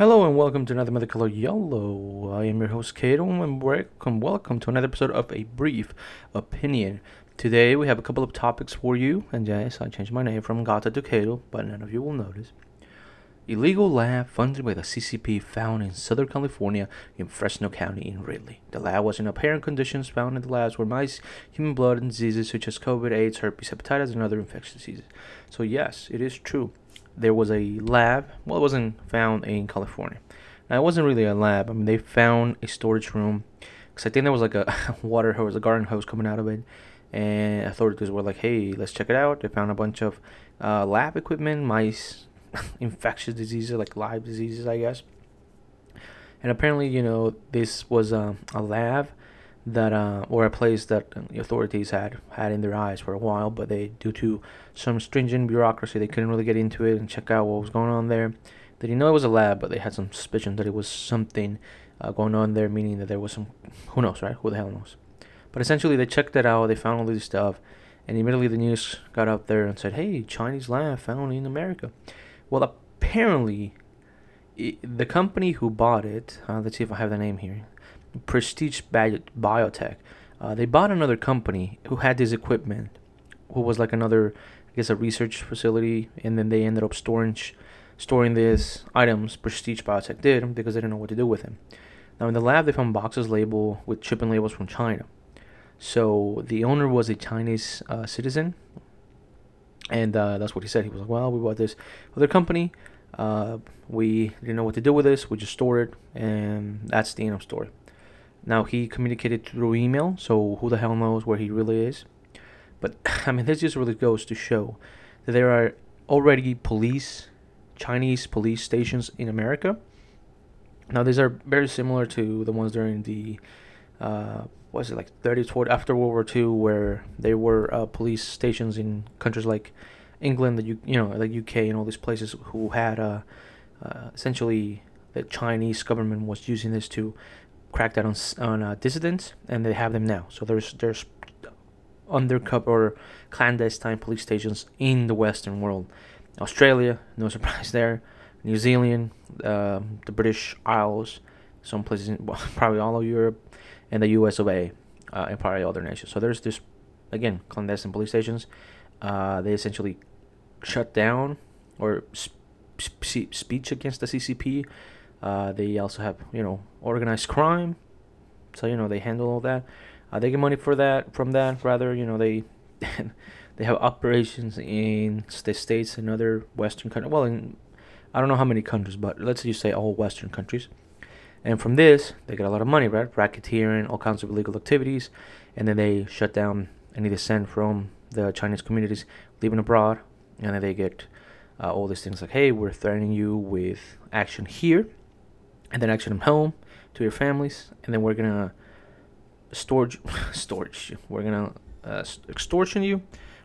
Hello and welcome to another Color Yellow. I am your host Cato and welcome, welcome to another episode of A Brief Opinion. Today we have a couple of topics for you, and yes, I changed my name from Gata to Cato, but none of you will notice. Illegal lab funded by the CCP found in Southern California in Fresno County in Reedley. The lab was in apparent conditions found in the labs were mice, human blood, and diseases such as COVID, AIDS, herpes, hepatitis, and other infectious diseases. So yes, it is true there was a lab. Well, it wasn't found in California. Now, it wasn't really a lab. I mean, they found a storage room because I think there was like a water hose, a garden hose coming out of it. And authorities were like, hey, let's check it out. They found a bunch of uh, lab equipment, mice, infectious diseases, like live diseases, I guess. And apparently, you know, this was um, a lab that uh, or a place that the authorities had had in their eyes for a while, but they, due to some stringent bureaucracy, they couldn't really get into it and check out what was going on there. They didn't know it was a lab, but they had some suspicion that it was something uh, going on there, meaning that there was some, who knows, right? Who the hell knows? But essentially, they checked it out. They found all this stuff, and immediately the news got up there and said, "Hey, Chinese lab found in America." Well, apparently, it, the company who bought it, uh, let's see if I have the name here. Prestige Biotech. Uh, they bought another company who had this equipment, who was like another, I guess, a research facility, and then they ended up storing storing these items. Prestige Biotech did because they didn't know what to do with them. Now in the lab, they found boxes labeled with shipping labels from China. So the owner was a Chinese uh, citizen, and uh, that's what he said. He was like, "Well, we bought this other company. Uh, we didn't know what to do with this. We just stored it, and that's the end of story." Now he communicated through email, so who the hell knows where he really is. But I mean, this just really goes to show that there are already police, Chinese police stations in America. Now these are very similar to the ones during the, uh, what is it like 30 toward after World War II, where there were uh, police stations in countries like England, the U- you know, like UK and all these places who had uh, uh, essentially the Chinese government was using this to cracked on on uh, dissidents, and they have them now. So there's there's undercover clandestine police stations in the Western world. Australia, no surprise there. New Zealand, uh, the British Isles, some places, in, well, probably all of Europe, and the U.S. of A, uh, and probably other nations. So there's this, again, clandestine police stations. Uh, they essentially shut down or sp- sp- speech against the CCP uh, they also have, you know, organized crime. So you know they handle all that. Uh, they get money for that from that. Rather, you know they they have operations in the states and other Western countries. Well, in I don't know how many countries, but let's just say all Western countries. And from this, they get a lot of money, right? Racketeering, all kinds of illegal activities, and then they shut down any dissent from the Chinese communities living abroad, and then they get uh, all these things like, hey, we're threatening you with action here and then exit them home to your families, and then we're gonna storage storage. We're gonna uh, extortion you.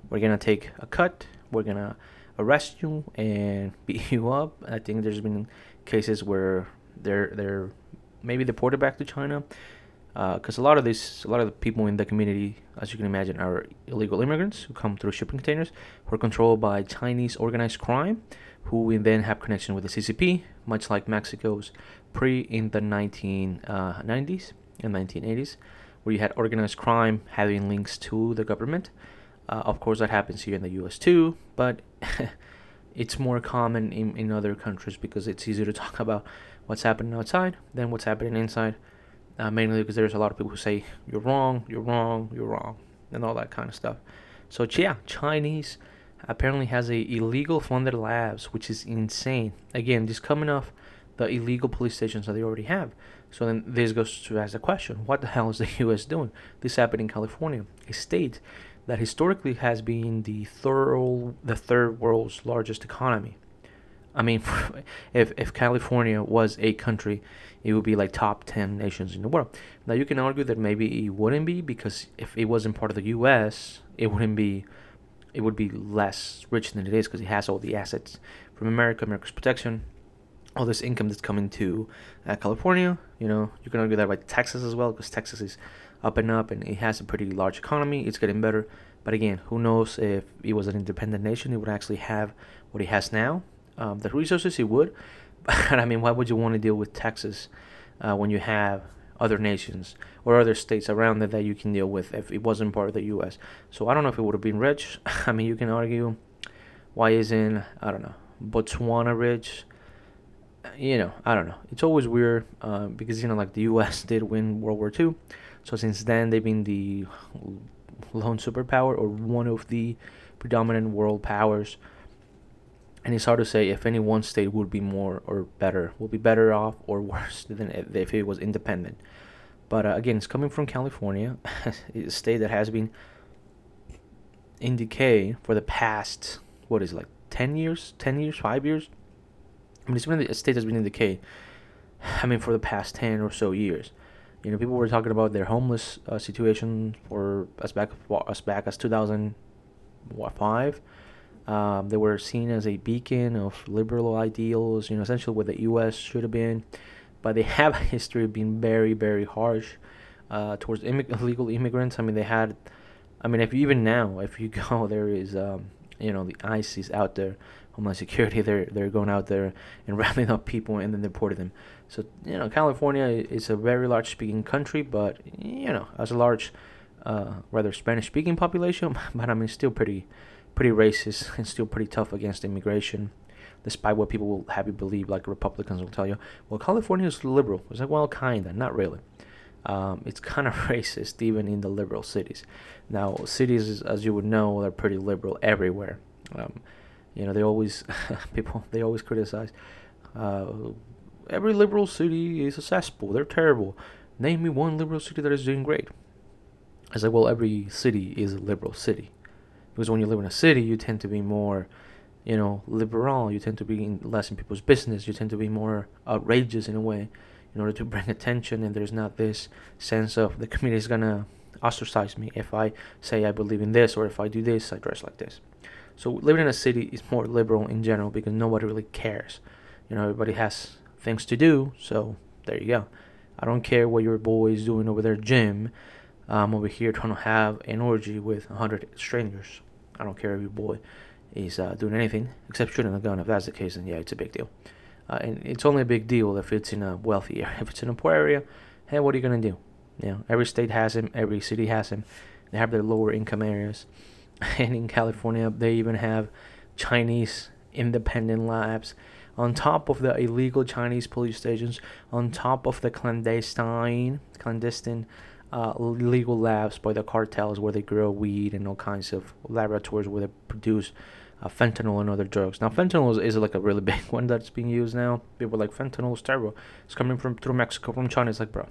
We're gonna take a cut. We're gonna arrest you and beat you up. I think there's been cases where they're they're maybe deported back to China because uh, a lot of these, a lot of the people in the community, as you can imagine, are illegal immigrants who come through shipping containers, who are controlled by Chinese organized crime, who then have connection with the CCP, much like Mexico's pre in the 1990s uh, and 1980s, where you had organized crime having links to the government. Uh, of course, that happens here in the U.S. too, but it's more common in, in other countries because it's easier to talk about what's happening outside than what's happening inside. Uh, mainly because there's a lot of people who say you're wrong, you're wrong, you're wrong, and all that kind of stuff. So yeah, Chinese apparently has a illegal funded labs, which is insane. Again, just coming off the illegal police stations that they already have. So then this goes to ask the question: What the hell is the U.S. doing? This happened in California, a state that historically has been the third the third world's largest economy. I mean, if if California was a country, it would be like top ten nations in the world. Now you can argue that maybe it wouldn't be because if it wasn't part of the U.S., it wouldn't be. It would be less rich than it is because it has all the assets from America, America's protection, all this income that's coming to uh, California. You know, you can argue that by Texas as well, because Texas is up and up and it has a pretty large economy. It's getting better. But again, who knows if it was an independent nation, it would actually have what it has now. Um, the resources it would, But I mean, why would you want to deal with Texas uh, when you have other nations or other states around it that you can deal with if it wasn't part of the U.S.? So I don't know if it would have been rich. I mean, you can argue why isn't I don't know Botswana rich? You know, I don't know. It's always weird uh, because you know, like the U.S. did win World War II, so since then they've been the lone superpower or one of the predominant world powers and it's hard to say if any one state would be more or better, will be better off or worse than if it was independent. But uh, again, it's coming from California, a state that has been in decay for the past what is it, like ten years, ten years, five years. I mean, it's been a state that's been in decay. I mean, for the past ten or so years. You know, people were talking about their homeless uh, situation for as back as back as 2005 um, they were seen as a beacon of liberal ideals, you know, essentially what the U.S. should have been. But they have a history of being very, very harsh uh, towards illegal immigrants. I mean, they had, I mean, if you even now, if you go, there is, um, you know, the ICE out there, Homeland Security, they're they're going out there and rounding up people and then deporting them. So you know, California is a very large speaking country, but you know, as a large, uh, rather Spanish speaking population, but I mean, still pretty pretty racist and still pretty tough against immigration, despite what people will have you believe, like Republicans will tell you. Well, California is liberal. It's like, well, kinda, not really. Um, it's kind of racist even in the liberal cities. Now, cities, as you would know, are pretty liberal everywhere. Um, you know, they always people they always criticize. Uh, every liberal city is a cesspool. They're terrible. Name me one liberal city that is doing great. I say, well, every city is a liberal city because when you live in a city you tend to be more you know liberal you tend to be less in people's business you tend to be more outrageous in a way in order to bring attention and there's not this sense of the community is gonna ostracize me if i say i believe in this or if i do this i dress like this so living in a city is more liberal in general because nobody really cares you know everybody has things to do so there you go i don't care what your boy is doing over their gym i'm over here trying to have an orgy with 100 strangers I don't care if your boy is uh, doing anything except shooting a gun. If that's the case, then yeah, it's a big deal. Uh, and it's only a big deal if it's in a wealthy area. If it's in a poor area, hey, what are you gonna do? You know, every state has them. Every city has them. They have their lower income areas, and in California, they even have Chinese independent labs on top of the illegal Chinese police stations, on top of the clandestine, clandestine uh, legal labs by the cartels where they grow weed and all kinds of laboratories where they produce uh, fentanyl and other drugs. Now, fentanyl is, is, like a really big one that's being used now. People like, fentanyl is terrible. It's coming from through Mexico, from China. It's like, bro.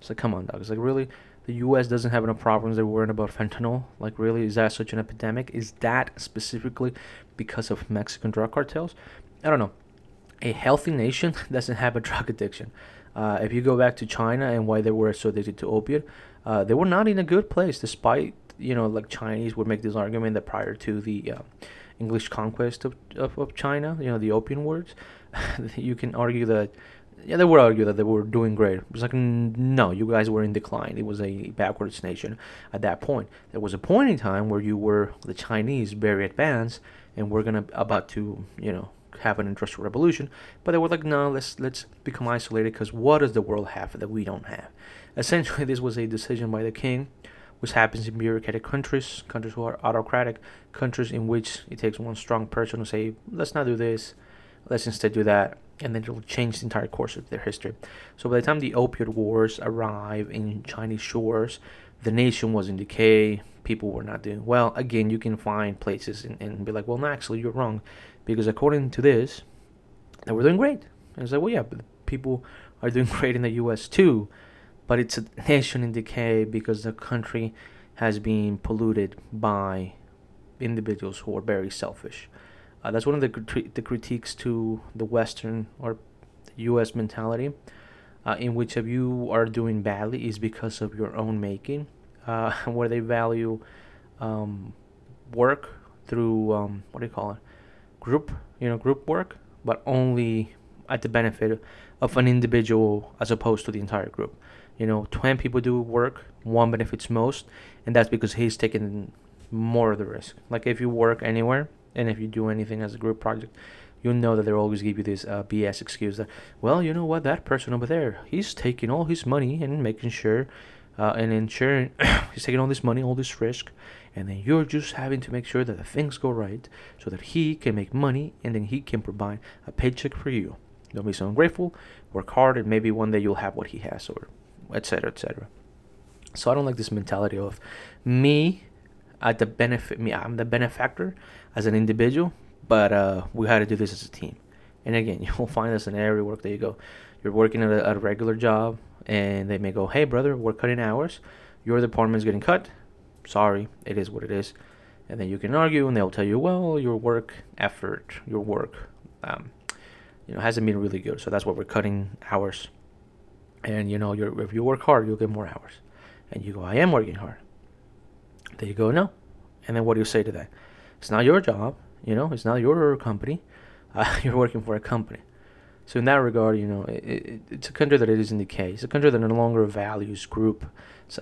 It's like, come on, dog. It's like, really? The U.S. doesn't have enough problems. They're worrying about fentanyl. Like, really? Is that such an epidemic? Is that specifically because of Mexican drug cartels? I don't know. A healthy nation doesn't have a drug addiction. Uh, if you go back to China and why they were so addicted to opiate, uh, they were not in a good place, despite you know like Chinese would make this argument that prior to the uh, English conquest of, of, of China, you know the opium wars, you can argue that yeah, they would argue that they were doing great. It was like, no, you guys were in decline. It was a backwards nation at that point. There was a point in time where you were the Chinese, very advanced, and we're gonna about to, you know, have an industrial revolution, but they were like, no, let's let's become isolated because what does the world have that we don't have? Essentially, this was a decision by the king, which happens in bureaucratic countries, countries who are autocratic, countries in which it takes one strong person to say, let's not do this, let's instead do that, and then it'll change the entire course of their history. So by the time the opiate wars arrive in Chinese shores, the nation was in decay. People were not doing well. Again, you can find places and, and be like, well, no, actually, you're wrong because according to this, they were doing great. And it's like, well, yeah, but people are doing great in the U.S. too, but it's a nation in decay because the country has been polluted by individuals who are very selfish. Uh, that's one of the the critiques to the Western or U.S. mentality, uh, in which if you are doing badly is because of your own making, uh, where they value um, work through um, what do you call it? group, you know, group work, but only at the benefit of an individual as opposed to the entire group. You know, 20 people do work, one benefits most, and that's because he's taking more of the risk. Like if you work anywhere, And if you do anything as a group project, you'll know that they'll always give you this uh, BS excuse that, well, you know what, that person over there, he's taking all his money and making sure uh, and ensuring he's taking all this money, all this risk, and then you're just having to make sure that the things go right so that he can make money and then he can provide a paycheck for you. Don't be so ungrateful. Work hard, and maybe one day you'll have what he has, or etc. etc. So I don't like this mentality of me at the benefit. Me, I'm the benefactor as an individual, but uh, we had to do this as a team. And again, you'll find this in every work that you go. You're working at a, a regular job, and they may go, "Hey, brother, we're cutting hours. Your department's getting cut. Sorry, it is what it is." And then you can argue, and they'll tell you, "Well, your work effort, your work, um, you know, hasn't been really good. So that's why we're cutting hours. And you know, if you work hard, you'll get more hours." And you go, "I am working hard." There you go, no. And then what do you say to that? It's not your job, you know. It's not your company. Uh, you're working for a company. So in that regard, you know, it, it, it's a country that it is in decay. It's a country that no longer values group,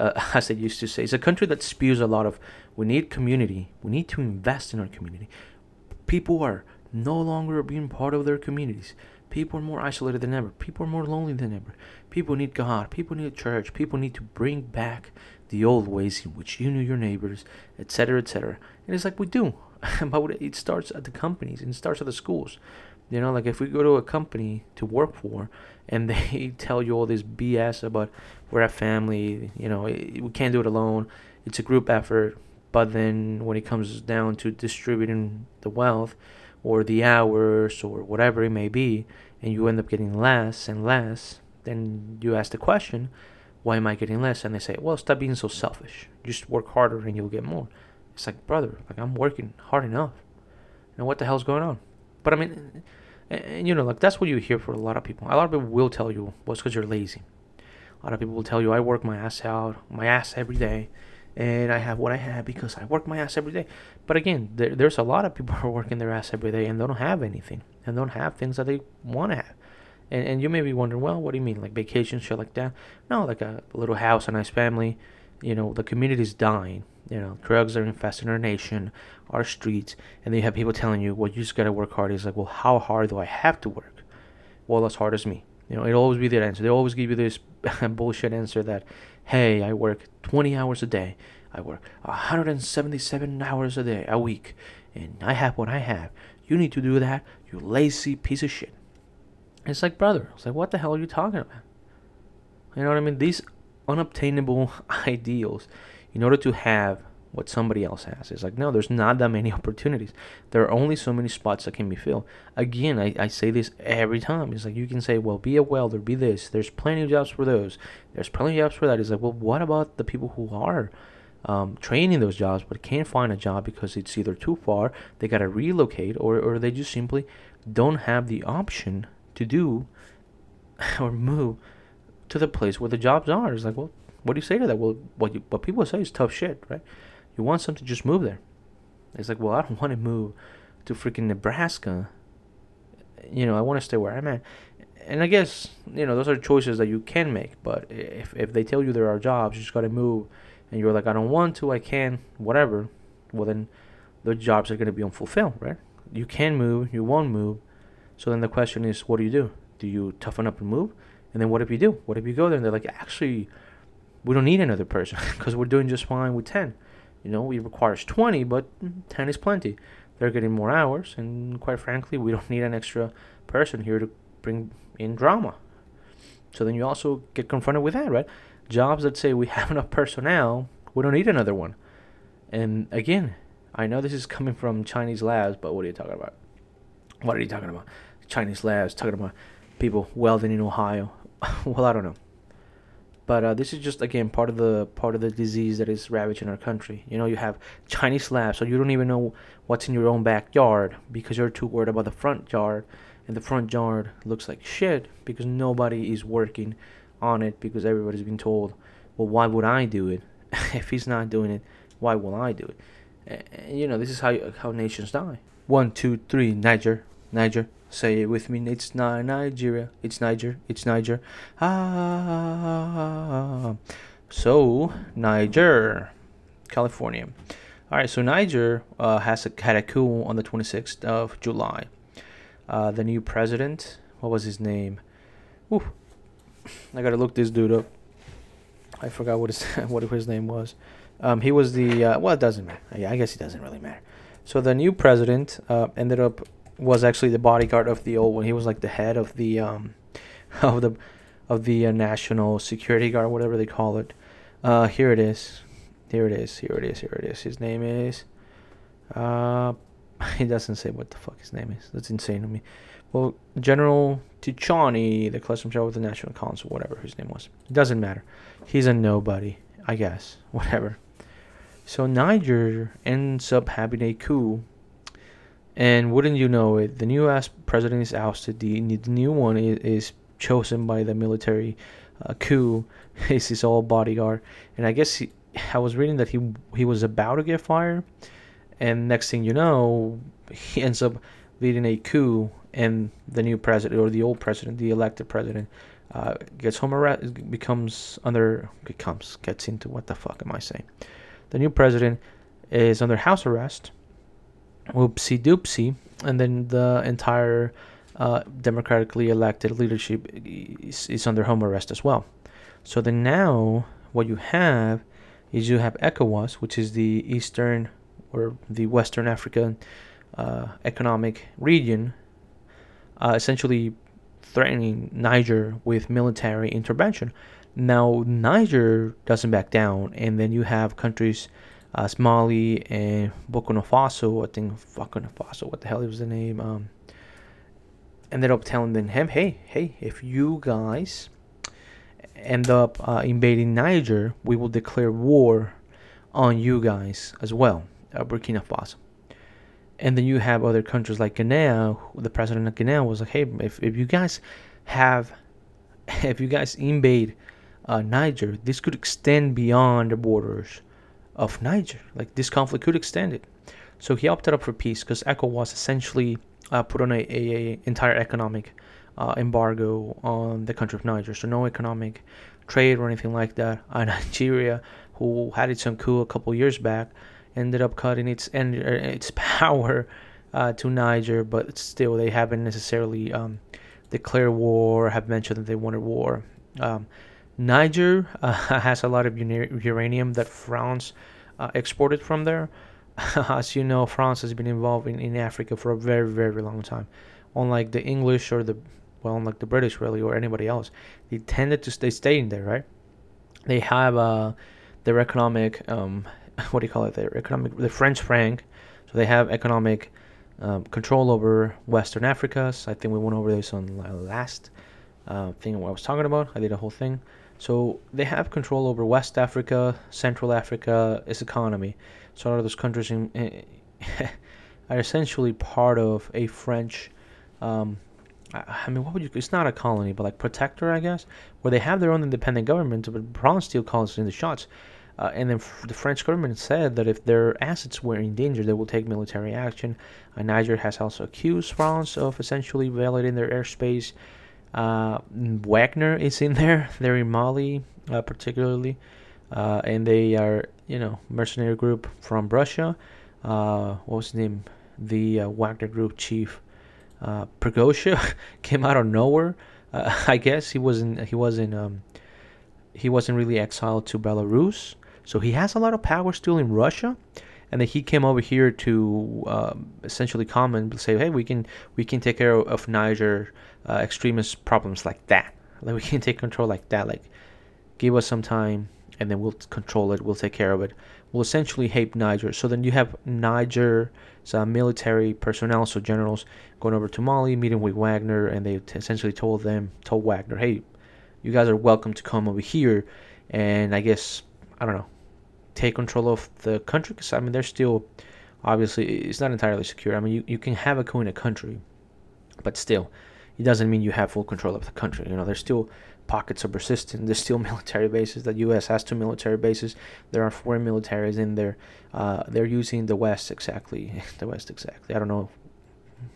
uh, as they used to say. It's a country that spews a lot of, we need community. We need to invest in our community. People are no longer being part of their communities. People are more isolated than ever. People are more lonely than ever. People need God. People need church. People need to bring back the old ways in which you knew your neighbors, etc., etc. And it's like we do, but it starts at the companies and it starts at the schools. You know, like if we go to a company to work for and they tell you all this BS about we're a family, you know, we can't do it alone, it's a group effort, but then when it comes down to distributing the wealth or the hours or whatever it may be, and you end up getting less and less, then you ask the question, why am I getting less? And they say, well, stop being so selfish. Just work harder and you'll get more. It's like, brother, like I'm working hard enough. And what the hell's going on? But I mean, and, you know, like that's what you hear for a lot of people. A lot of people will tell you, well, it's because you're lazy. A lot of people will tell you, I work my ass out, my ass every day, and I have what I have because I work my ass every day. But again, there, there's a lot of people who are working their ass every day and they don't have anything and don't have things that they want to have. And, and you may be wondering, well, what do you mean, like vacation, shit like that? No, like a little house, a nice family. You know, the community's dying. You know, drugs are infesting our nation, our streets, and then you have people telling you, well, you just gotta work hard. It's like, well, how hard do I have to work? Well, as hard as me. You know, it'll always be that answer. They always give you this bullshit answer that, hey, I work 20 hours a day. I work 177 hours a day, a week, and I have what I have. You need to do that, you lazy piece of shit. It's like, brother, it's like, what the hell are you talking about? You know what I mean? These unobtainable ideals in order to have what somebody else has. It's like, no, there's not that many opportunities. There are only so many spots that can be filled. Again, I, I say this every time. It's like you can say, well, be a welder, be this. There's plenty of jobs for those. There's plenty of jobs for that. It's like, well, what about the people who are um, training those jobs but can't find a job because it's either too far, they got to relocate, or, or they just simply don't have the option to do or move to the place where the jobs are. It's like, well, what do you say to that? Well, what you, what people say is tough shit, right? You want something, just move there. It's like, well, I don't want to move to freaking Nebraska. You know, I want to stay where I'm at. And I guess you know those are choices that you can make. But if if they tell you there are jobs, you just gotta move, and you're like, I don't want to, I can, whatever. Well, then the jobs are gonna be unfulfilled, right? You can move, you won't move. So then the question is, what do you do? Do you toughen up and move? And then what if you do? What if you go there and they're like, actually, we don't need another person because we're doing just fine with 10. You know, it requires 20, but 10 is plenty. They're getting more hours, and quite frankly, we don't need an extra person here to bring in drama. So then you also get confronted with that, right? Jobs that say we have enough personnel, we don't need another one. And again, I know this is coming from Chinese labs, but what are you talking about? What are you talking about? Chinese labs talking about people welding in Ohio. well, I don't know. But uh, this is just again part of the part of the disease that is ravaging our country. You know, you have Chinese labs, so you don't even know what's in your own backyard because you're too worried about the front yard, and the front yard looks like shit because nobody is working on it because everybody's been told, well, why would I do it? if he's not doing it, why will I do it? And, you know, this is how how nations die. One, two, three, Niger, Niger. Say it with me. It's not Nigeria. It's Niger. It's Niger. Ah. So, Niger, California. All right, so Niger uh, has a, had a coup on the 26th of July. Uh, the new president, what was his name? Ooh, I gotta look this dude up. I forgot what his what his name was. Um, he was the uh, well, it doesn't matter. Yeah, I guess it doesn't really matter. So the new president uh, ended up was actually the bodyguard of the old one. He was like the head of the um, of the of the uh, national security guard, whatever they call it. Uh, here it is. Here it is. Here it is. Here it is. His name is. Uh, he doesn't say what the fuck his name is. That's insane to me. Well, General Tchiani, the custom show with the National Council, whatever his name was. It doesn't matter. He's a nobody, I guess. Whatever. So Niger ends up having a coup. And wouldn't you know it, the new ass president is ousted. The, the new one is, is chosen by the military uh, coup. He's his old bodyguard. And I guess he, I was reading that he he was about to get fired. And next thing you know, he ends up leading a coup and the new president or the old president, the elected president, uh, gets home arrest, becomes under becomes gets into what the fuck am I saying? The new president is under house arrest. Whoopsie doopsie, and then the entire uh, democratically elected leadership is, is under home arrest as well. So then now what you have is you have ECOWAS, which is the Eastern or the Western African uh, economic region uh, essentially threatening Niger with military intervention. Now, Niger doesn't back down, and then you have countries, uh, Mali and Burkina Faso, I think Burkina Faso, what the hell was the name? Um, ended up telling them, hey, hey, if you guys end up uh, invading Niger, we will declare war on you guys as well, uh, Burkina Faso and then you have other countries like Guinea. The president of Guinea was like, "Hey, if, if you guys have, if you guys invade uh, Niger, this could extend beyond the borders of Niger. Like this conflict could extend it." So he opted up for peace because ECOWAS essentially uh, put on a, a, a entire economic uh, embargo on the country of Niger. So no economic trade or anything like that. Uh, Nigeria, who had its own coup a couple years back, ended up cutting its en- er, its power uh, to Niger, but still they haven't necessarily um, declared war. Have mentioned that they wanted war. Um, Niger uh, has a lot of uranium that France uh, exported from there. As you know, France has been involved in, in Africa for a very, very long time. Unlike the English or the, well, unlike the British really or anybody else, they tended to stay staying there, right? They have uh, their economic um, what do you call it? Their economic, the French franc. So they have economic um, control over Western Africa. So I think we went over this on last uh, thing I was talking about. I did a whole thing. So they have control over West Africa, Central Africa, its economy. So a lot of those countries in, are essentially part of a French. Um, I mean, what would you? It's not a colony, but like protector, I guess, where they have their own independent government, but France still calls in the shots. Uh, and then f- the French government said that if their assets were in danger, they will take military action. Uh, Niger has also accused France of essentially violating their airspace. Uh, Wagner is in there. They're in Mali, uh, particularly, uh, and they are, you know, mercenary group from Russia. Uh, what was his name? The Wagner group chief, uh, Prigozhin, came out of nowhere. I guess he wasn't. He wasn't. Um, he wasn't really exiled to Belarus. So he has a lot of power still in Russia, and then he came over here to um, essentially come and say, hey, we can we can take care of Niger uh, extremist problems like that. Like we can take control like that. Like give us some time, and then we'll control it. We'll take care of it. We'll essentially hate Niger. So then you have Niger uh, military personnel, so generals, going over to Mali, meeting with Wagner, and they t- essentially told them, told Wagner, hey, you guys are welcome to come over here, and I guess I don't know, take control of the country because I mean they're still obviously it's not entirely secure. I mean you, you can have a coup in a country, but still it doesn't mean you have full control of the country. You know there's still pockets of resistance. There's still military bases. The U.S. has two military bases. There are foreign militaries in there. Uh, they're using the West exactly. the West exactly. I don't know,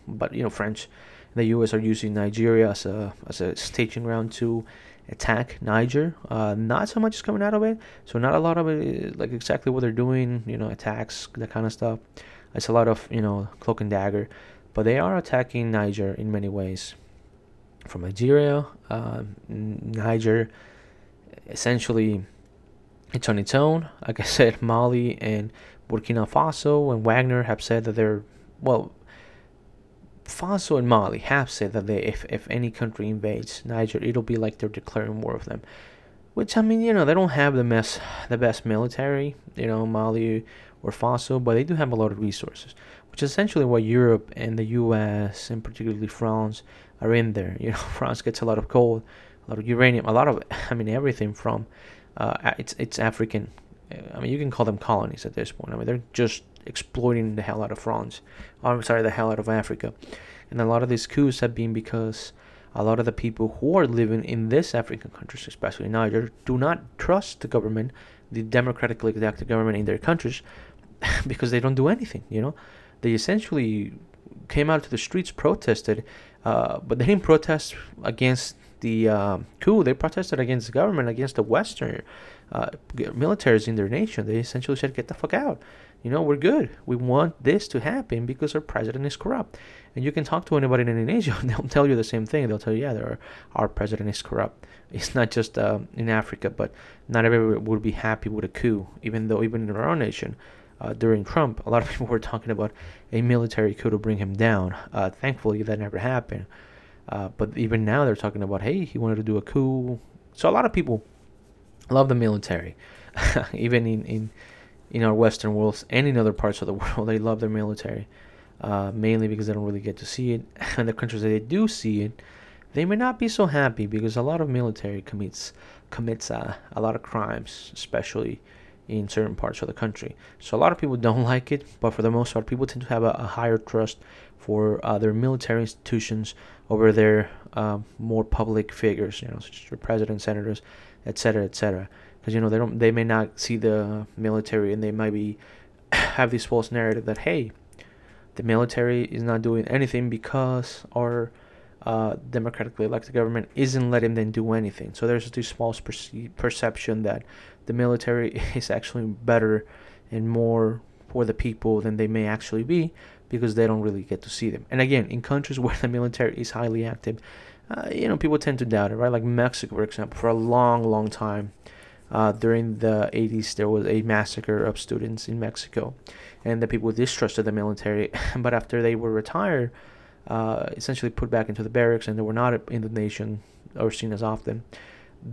but you know French. The U.S. are using Nigeria as a as a staging ground to attack Niger. Uh, not so much is coming out of it, so not a lot of it, like exactly what they're doing, you know, attacks, that kind of stuff. It's a lot of, you know, cloak and dagger, but they are attacking Niger in many ways. From Nigeria, uh, Niger, essentially, it's on its own. Like I said, Mali and Burkina Faso and Wagner have said that they're, well, Faso and Mali have said that they, if, if any country invades Niger, it'll be like they're declaring war of them. Which I mean, you know, they don't have the best the best military, you know, Mali or Faso, but they do have a lot of resources, which is essentially what Europe and the U.S. and particularly France are in there. You know, France gets a lot of gold, a lot of uranium, a lot of, I mean, everything from, uh, it's it's African. I mean, you can call them colonies at this point. I mean, they're just exploiting the hell out of France. Oh, I'm sorry, the hell out of Africa. And a lot of these coups have been because a lot of the people who are living in these African countries, especially Niger, do not trust the government, the democratically elected government in their countries, because they don't do anything. You know, they essentially came out to the streets, protested, uh, but they didn't protest against the uh, coup. They protested against the government, against the Western uh, militaries in their nation. They essentially said, "Get the fuck out." you know, we're good. We want this to happen because our president is corrupt. And you can talk to anybody in Indonesia, and they'll tell you the same thing. They'll tell you, yeah, our president is corrupt. It's not just uh, in Africa, but not everybody would be happy with a coup, even though even in our own nation, uh, during Trump, a lot of people were talking about a military coup to bring him down. Uh, thankfully, that never happened. Uh, but even now, they're talking about, hey, he wanted to do a coup. So a lot of people love the military, even in in in our Western worlds and in other parts of the world. They love their military, uh, mainly because they don't really get to see it. And the countries that they do see it, they may not be so happy because a lot of military commits commits uh, a lot of crimes, especially in certain parts of the country. So a lot of people don't like it, but for the most part, people tend to have a, a higher trust for uh, their military institutions over their uh, more public figures, you know, such as presidents, senators, etc., etc because you know they don't they may not see the military and they might be have this false narrative that hey the military is not doing anything because our uh, democratically elected government isn't letting them do anything so there's this false perce- perception that the military is actually better and more for the people than they may actually be because they don't really get to see them and again in countries where the military is highly active uh, you know people tend to doubt it right like mexico for example for a long long time uh, during the 80s, there was a massacre of students in Mexico, and the people distrusted the military. but after they were retired, uh, essentially put back into the barracks, and they were not in the nation or seen as often,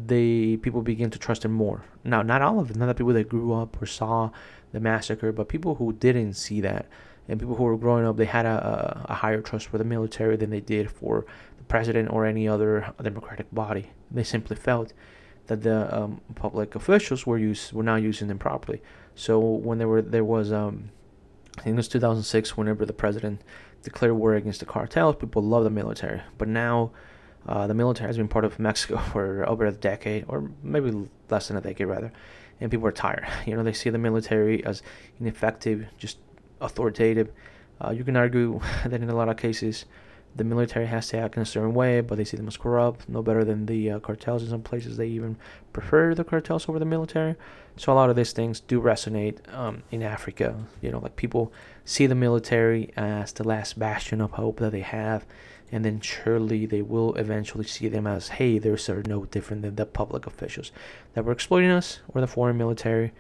the people began to trust him more. Now, not all of them, not the people that grew up or saw the massacre, but people who didn't see that, and people who were growing up, they had a, a higher trust for the military than they did for the president or any other democratic body. They simply felt that the um, public officials were use were not using them properly. So when there were there was um, I think it was 2006 whenever the president declared war against the cartels, people loved the military. But now uh, the military has been part of Mexico for over a decade, or maybe less than a decade rather, and people are tired. You know, they see the military as ineffective, just authoritative. Uh, you can argue that in a lot of cases the military has to act in a certain way, but they see them as corrupt, no better than the uh, cartels in some places. They even prefer the cartels over the military. So a lot of these things do resonate um, in Africa. You know, like people see the military as the last bastion of hope that they have, and then surely they will eventually see them as, hey, they're no different than the public officials that were exploiting us or the foreign military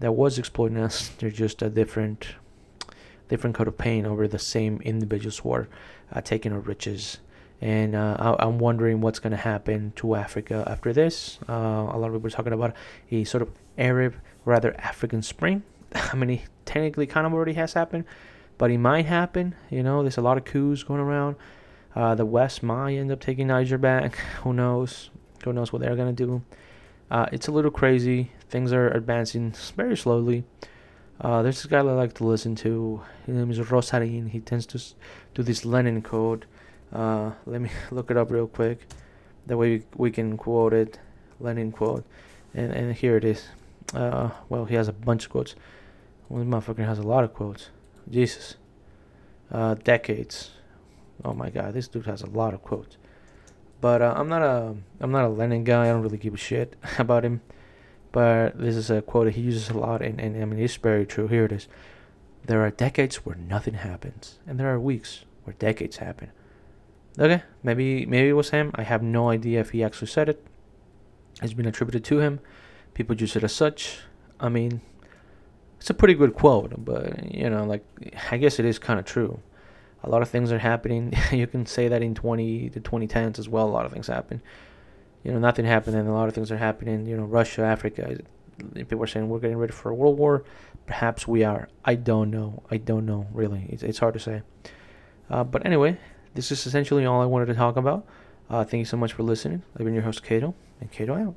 that was exploiting us. They're just a different different coat of paint over the same individuals who are uh, taking our riches. And uh, I, am wondering what's going to happen to Africa after this. Uh, a lot of people are talking about a sort of Arab, rather African Spring. I mean, it technically kind of already has happened, but it might happen. You know, there's a lot of coups going around. Uh, the West might end up taking Niger back. Who knows? Who knows what they're to do? Uh, it's a little crazy. Things are advancing very slowly. Uh, there's this guy I like to listen to. His name is Rosarin. He tends to do this Lenin quote. Uh, let me look it up real quick. That way we, we can quote it. Lenin quote. And, and here it is. Uh, well, he has a bunch of quotes. Well, this motherfucker has a lot of quotes. Jesus. Uh, decades. Oh my god, this dude has a lot of quotes. But uh, I'm not a I'm not a Lenin guy. I don't really give a shit about him. But this is a quote that he uses a lot, and, and I mean it's very true. Here it is: There are decades where nothing happens, and there are weeks where decades happen. Okay, maybe maybe it was him. I have no idea if he actually said it. It's been attributed to him. People use it as such. I mean, it's a pretty good quote, but you know, like I guess it is kind of true a lot of things are happening. you can say that in 20 to 2010s as well. A lot of things happen. You know, nothing happened, and a lot of things are happening. You know, Russia, Africa. People are saying we're getting ready for a world war. Perhaps we are. I don't know. I don't know. Really, it's, it's hard to say. Uh, but anyway, this is essentially all I wanted to talk about. Uh, thank you so much for listening. I've been your host, Cato, and Cato out.